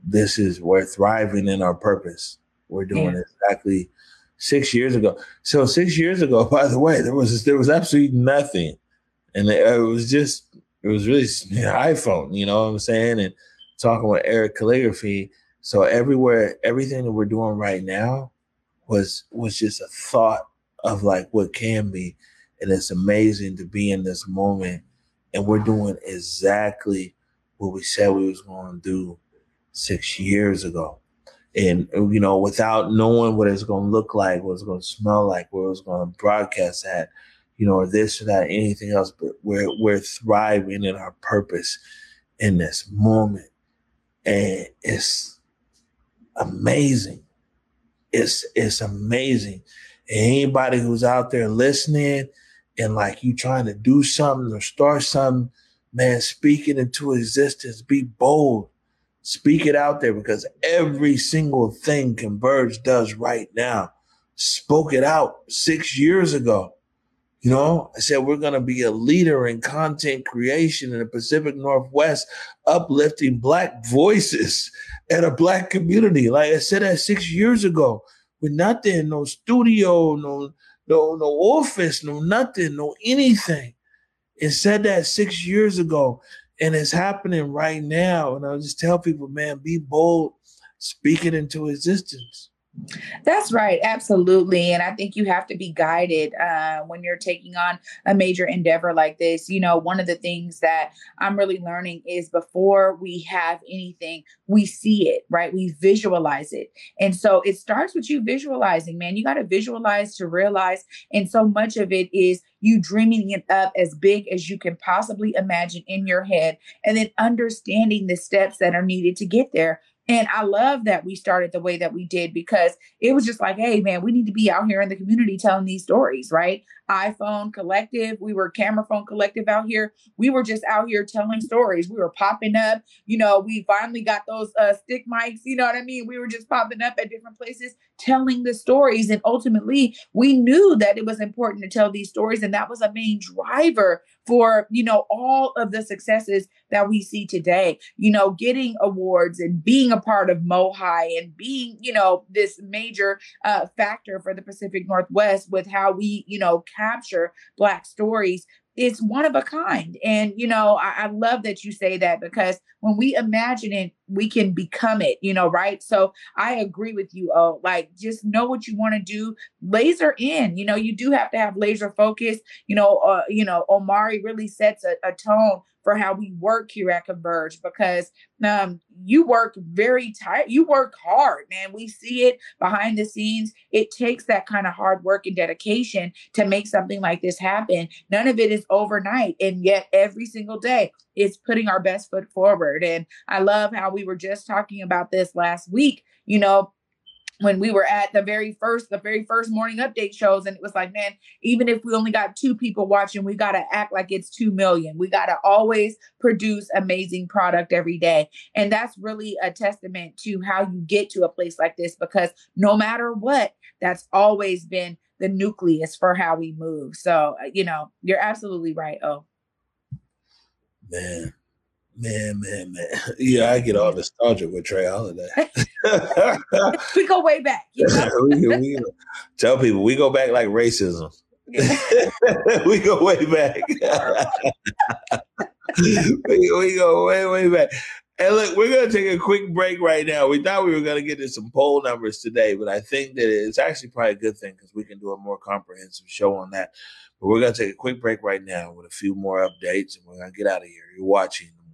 this is, we're thriving in our purpose. We're doing yeah. exactly six years ago. So six years ago, by the way, there was there was absolutely nothing, and it, was just it was really iPhone. You know what I'm saying? And talking with Eric Calligraphy. So everywhere, everything that we're doing right now was was just a thought of like what can be, and it's amazing to be in this moment, and we're doing exactly what we said we was going to do six years ago and you know, without knowing what it's going to look like, what it's going to smell like, where it's going to broadcast at, you know, or this or that, anything else, but we're we're thriving in our purpose in this moment, and it's amazing. It's it's amazing. And anybody who's out there listening and like you trying to do something or start something, man, speaking into existence, be bold Speak it out there because every single thing Converge does right now spoke it out six years ago. You know, I said we're going to be a leader in content creation in the Pacific Northwest, uplifting Black voices and a Black community. Like I said that six years ago, we're with nothing, no studio, no no no office, no nothing, no anything. It said that six years ago and it's happening right now. And I'll just tell people, man, be bold, speak it into existence. That's right, absolutely. And I think you have to be guided uh, when you're taking on a major endeavor like this. You know, one of the things that I'm really learning is before we have anything, we see it, right? We visualize it. And so it starts with you visualizing, man. You got to visualize to realize. And so much of it is you dreaming it up as big as you can possibly imagine in your head, and then understanding the steps that are needed to get there and I love that we started the way that we did because it was just like, hey, man, we need to be out here in the community telling these stories, right? iPhone Collective, we were Camera Phone Collective out here. We were just out here telling stories. We were popping up. You know, we finally got those uh, stick mics. You know what I mean? We were just popping up at different places telling the stories. And ultimately, we knew that it was important to tell these stories. And that was a main driver for, you know, all of the successes that we see today, you know, getting awards and being a part of MOHAI and being, you know, this major uh, factor for the Pacific Northwest with how we, you know, capture Black stories is one of a kind. And, you know, I, I, love that you say that because when we imagine it, we can become it, you know, right? So I agree with you. Oh, like just know what you want to do, laser in, you know, you do have to have laser focus. You know, uh, you know, Omari really sets a, a tone for how we work here at Converge because um, you work very tight. You work hard, man. We see it behind the scenes. It takes that kind of hard work and dedication to make something like this happen. None of it is overnight. And yet, every single day, it's putting our best foot forward. And I love how we were just talking about this last week. You know, when we were at the very first the very first morning update shows and it was like man even if we only got two people watching we got to act like it's 2 million. We got to always produce amazing product every day. And that's really a testament to how you get to a place like this because no matter what that's always been the nucleus for how we move. So uh, you know you're absolutely right oh man Man, man, man. Yeah, I get all nostalgic with Trey Holiday. we go way back. You know? we, we, tell people we go back like racism. we go way back. we, we go way, way back. And look, we're going to take a quick break right now. We thought we were going to get to some poll numbers today, but I think that it's actually probably a good thing because we can do a more comprehensive show on that. But we're going to take a quick break right now with a few more updates, and we're going to get out of here. You're watching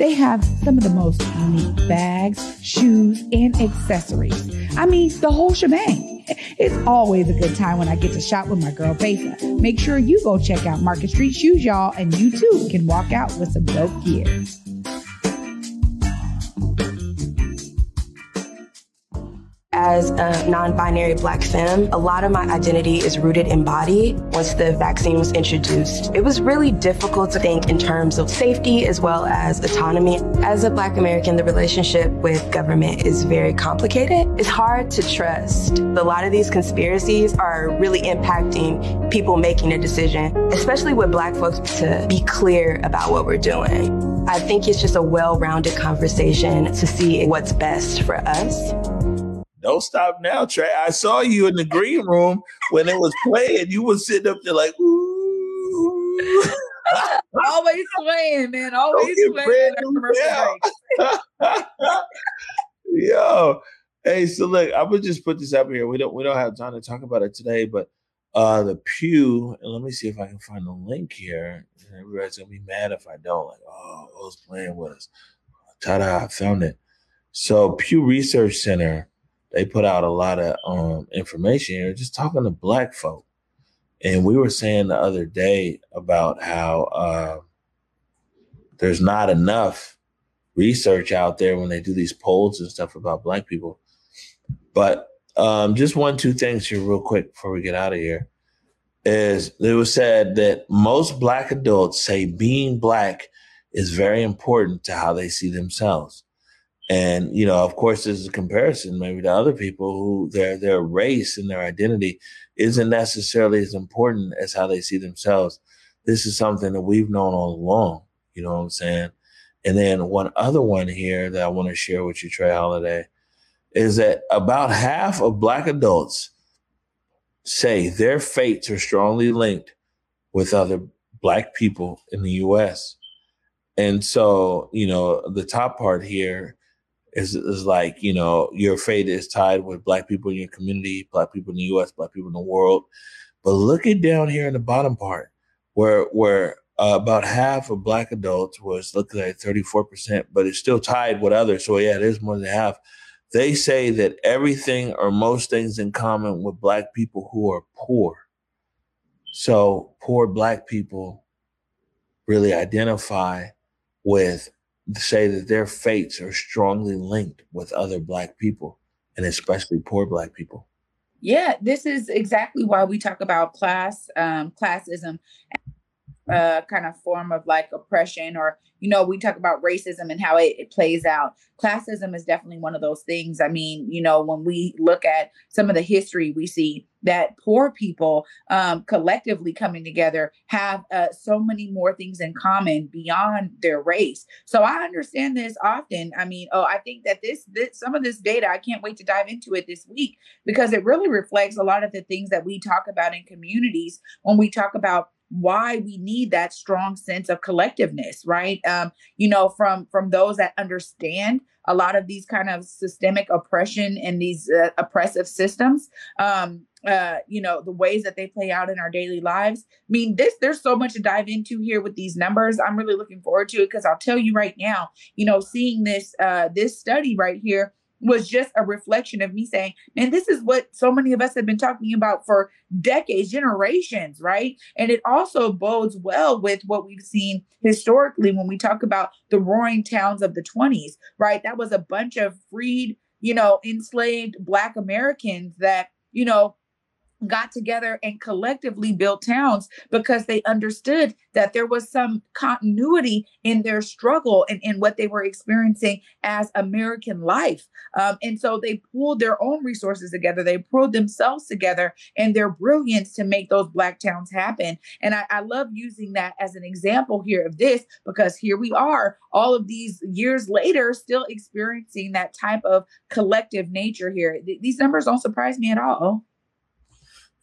They have some of the most unique bags, shoes, and accessories. I mean, the whole shebang. It's always a good time when I get to shop with my girl Besa. Make sure you go check out Market Street Shoes, y'all, and you too can walk out with some dope gear. As a non-binary black femme, a lot of my identity is rooted in body. Once the vaccine was introduced, it was really difficult to think in terms of safety as well as autonomy. As a black American, the relationship with government is very complicated. It's hard to trust. A lot of these conspiracies are really impacting people making a decision, especially with black folks to be clear about what we're doing. I think it's just a well-rounded conversation to see what's best for us. Don't stop now, Trey. I saw you in the green room when it was playing. You was sitting up there like, ooh. Always playing, man. Always playing. Yo, hey, so look, I would just put this up here. We don't we don't have time to talk about it today, but uh the Pew, and let me see if I can find the link here. Everybody's gonna be mad if I don't. Like, oh, who's playing with us? Ta-da, I found it. So Pew Research Center they put out a lot of um, information here, just talking to black folk. And we were saying the other day about how uh, there's not enough research out there when they do these polls and stuff about black people. But um, just one, two things here, real quick, before we get out of here, is it was said that most black adults say being black is very important to how they see themselves. And, you know, of course, there's a comparison maybe to other people who their their race and their identity isn't necessarily as important as how they see themselves. This is something that we've known all along. You know what I'm saying? And then one other one here that I want to share with you, Trey Holiday, is that about half of black adults say their fates are strongly linked with other black people in the US. And so, you know, the top part here is, is like, you know, your fate is tied with black people in your community, black people in the US, black people in the world. But look at down here in the bottom part where where uh, about half of black adults was looking at 34%, but it's still tied with others. So yeah, it is more than half. They say that everything or most things in common with black people who are poor. So poor black people really identify with say that their fates are strongly linked with other black people and especially poor black people. Yeah, this is exactly why we talk about class, um, classism, uh, kind of form of like oppression, or you know, we talk about racism and how it, it plays out. Classism is definitely one of those things. I mean, you know, when we look at some of the history, we see that poor people um, collectively coming together have uh, so many more things in common beyond their race. So I understand this often. I mean, oh, I think that this, this some of this data, I can't wait to dive into it this week because it really reflects a lot of the things that we talk about in communities when we talk about why we need that strong sense of collectiveness right? Um you know from from those that understand a lot of these kind of systemic oppression and these uh, oppressive systems um uh you know the ways that they play out in our daily lives. I mean this there's so much to dive into here with these numbers. I'm really looking forward to it because i'll tell you right now you know seeing this uh this study right here was just a reflection of me saying, man, this is what so many of us have been talking about for decades, generations, right? And it also bodes well with what we've seen historically when we talk about the roaring towns of the 20s, right? That was a bunch of freed, you know, enslaved Black Americans that, you know, got together and collectively built towns because they understood that there was some continuity in their struggle and in what they were experiencing as American life. Um, and so they pulled their own resources together, they pulled themselves together and their brilliance to make those Black towns happen. And I, I love using that as an example here of this because here we are, all of these years later, still experiencing that type of collective nature here. Th- these numbers don't surprise me at all.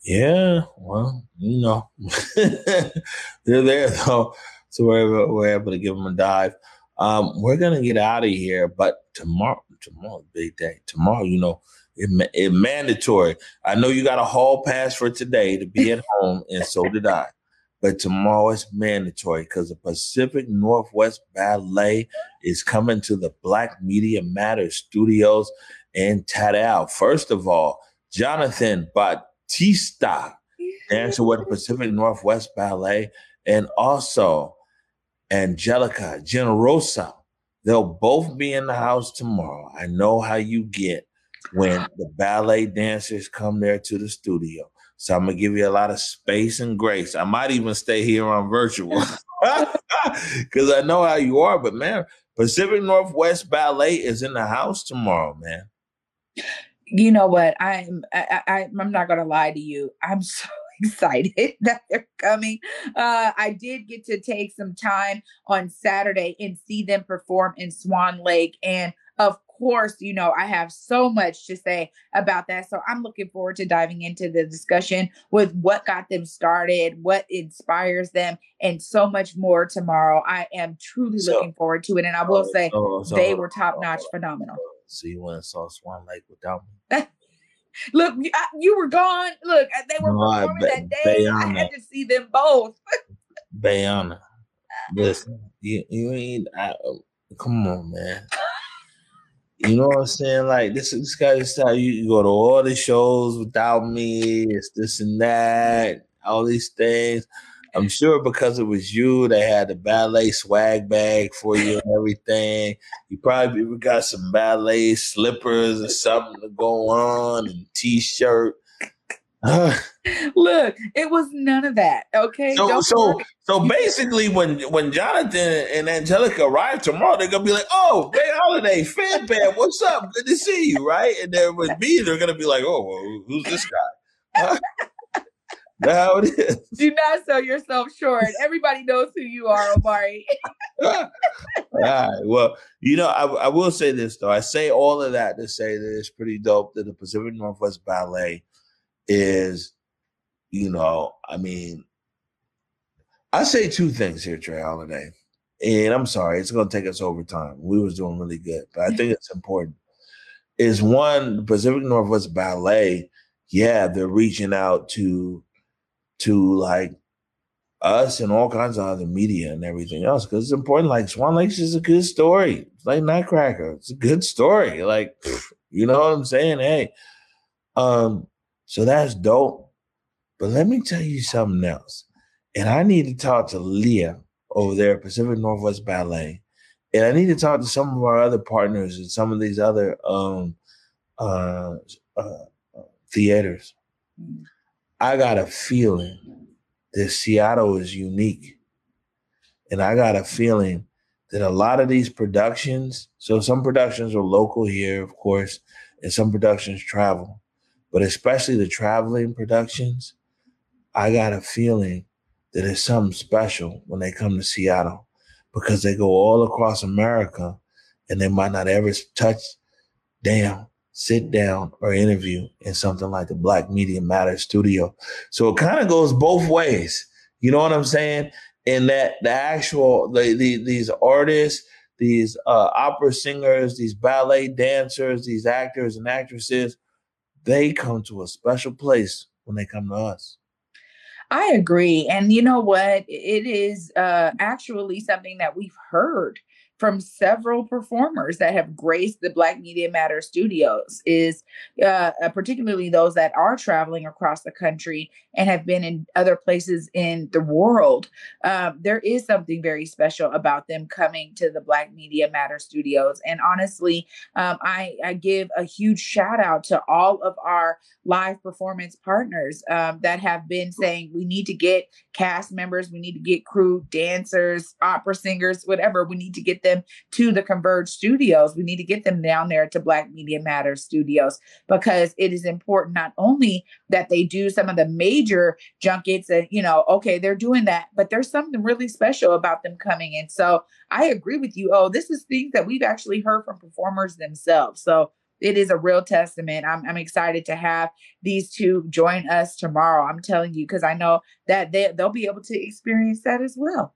Yeah, well, you know, they're there though, so we're, we're able to give them a dive. Um, we're gonna get out of here, but tomorrow, tomorrow, big day. Tomorrow, you know, it, it mandatory. I know you got a hall pass for today to be at home, and so did I. But tomorrow is mandatory because the Pacific Northwest Ballet is coming to the Black Media Matters studios in Tadal. First of all, Jonathan but Tista, dancer with the Pacific Northwest Ballet, and also Angelica Generosa. They'll both be in the house tomorrow. I know how you get when the ballet dancers come there to the studio. So I'm gonna give you a lot of space and grace. I might even stay here on virtual because I know how you are. But man, Pacific Northwest Ballet is in the house tomorrow, man you know what? I'm I, I i'm not gonna lie to you. I'm so excited that they're coming. Uh i did get to take some time on saturday and see them perform in swan lake and of course you know i have so much to say about that so i'm looking forward to diving into the discussion with what got them started what inspires them and so much more tomorrow. I am truly so, looking forward to it and i will say so, so, they were top notch phenomenal so you went and saw Swan Lake without me? Look, you were gone. Look, they were no, performing ba- that day. Bayana. I had to see them both. Bayana, listen, you, you ain't. I, come on, man. You know what I'm saying? Like this, this guy is how you, you go to all the shows without me. It's this and that, all these things. I'm sure because it was you, they had the ballet swag bag for you and everything. You probably got some ballet slippers or something to go on and t-shirt. Look, it was none of that. Okay. So Don't so worry. so basically when when Jonathan and Angelica arrive tomorrow, they're gonna be like, Oh, Bay Holiday, Fan Bam, what's up? Good to see you, right? And then with me, they're gonna be like, Oh, well, who's this guy? That's how it is. Do not sell yourself short. Everybody knows who you are, Omari. all right. Well, you know, I, I will say this though. I say all of that to say that it's pretty dope that the Pacific Northwest Ballet is, you know, I mean, I say two things here, Trey Holiday. And I'm sorry, it's gonna take us over time. We was doing really good, but I think it's important. Is one, the Pacific Northwest Ballet, yeah, they're reaching out to to like us and all kinds of other media and everything else because it's important. Like Swan Lakes is a good story. It's like Nutcracker. It's a good story. Like, you know what I'm saying? Hey, um, so that's dope. But let me tell you something else. And I need to talk to Leah over there at Pacific Northwest Ballet. And I need to talk to some of our other partners and some of these other um uh, uh theaters. I got a feeling that Seattle is unique. And I got a feeling that a lot of these productions, so some productions are local here, of course, and some productions travel, but especially the traveling productions, I got a feeling that it's something special when they come to Seattle because they go all across America and they might not ever touch down, sit down, or interview in something like the Black Media Matters studio. So it kind of goes both ways. You know what I'm saying? In that the actual the, the these artists, these uh, opera singers, these ballet dancers, these actors and actresses, they come to a special place when they come to us. I agree. And you know what? It is uh, actually something that we've heard from several performers that have graced the Black Media Matter studios is uh, uh, particularly those that are traveling across the country and have been in other places in the world. Um, there is something very special about them coming to the Black Media Matter studios. And honestly, um, I, I, give a huge shout out to all of our live performance partners um, that have been saying we need to get cast members, we need to get crew, dancers, opera singers, whatever. We need to get them to the Converge studios. We need to get them down there to Black Media Matters studios because it is important not only that they do some of the major junkets and, you know, okay, they're doing that, but there's something really special about them coming in. So I agree with you. Oh, this is things that we've actually heard from performers themselves. So it is a real testament. I'm, I'm excited to have these two join us tomorrow. I'm telling you, because I know that they, they'll be able to experience that as well.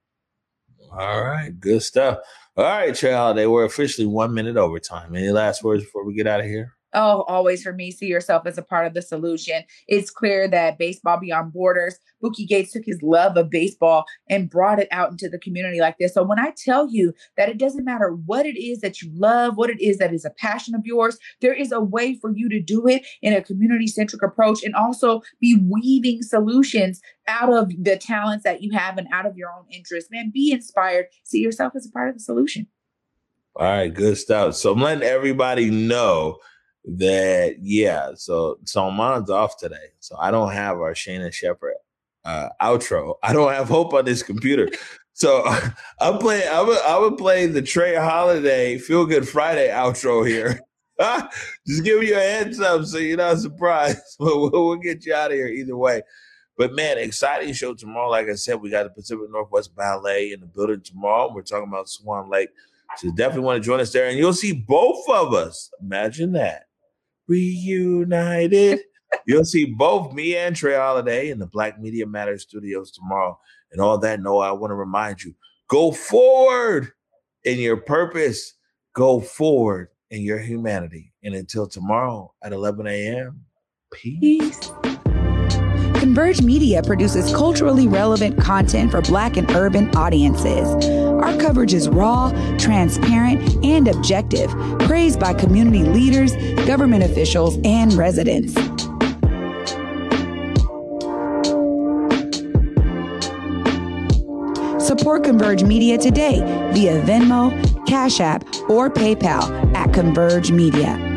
All right, good stuff. All right, Trey They we're officially one minute overtime. Any last words before we get out of here? Oh, always for me, see yourself as a part of the solution. It's clear that Baseball Beyond Borders, Bookie Gates took his love of baseball and brought it out into the community like this. So when I tell you that it doesn't matter what it is that you love, what it is that is a passion of yours, there is a way for you to do it in a community centric approach and also be weaving solutions out of the talents that you have and out of your own interests. Man, be inspired. See yourself as a part of the solution. All right, good stuff. So I'm letting everybody know that yeah, so Salman's off today, so I don't have our Shannon Shepherd uh, outro. I don't have hope on this computer. So I'm playing. I would I would play the Trey Holiday Feel Good Friday outro here. Just give you a heads up so you're not surprised. we'll, we'll get you out of here either way. But man, exciting show tomorrow. Like I said, we got the Pacific Northwest Ballet in the building tomorrow. We're talking about Swan Lake. So definitely want to join us there. And you'll see both of us. Imagine that reunited. You'll see both me and Trey Holiday in the Black Media Matters studios tomorrow. And all that, Noah, I want to remind you go forward in your purpose, go forward in your humanity. And until tomorrow at 11 a.m., peace. Converge Media produces culturally relevant content for Black and urban audiences. Our coverage is raw, transparent, and objective, praised by community leaders, government officials, and residents. Support Converge Media today via Venmo, Cash App, or PayPal at Converge Media.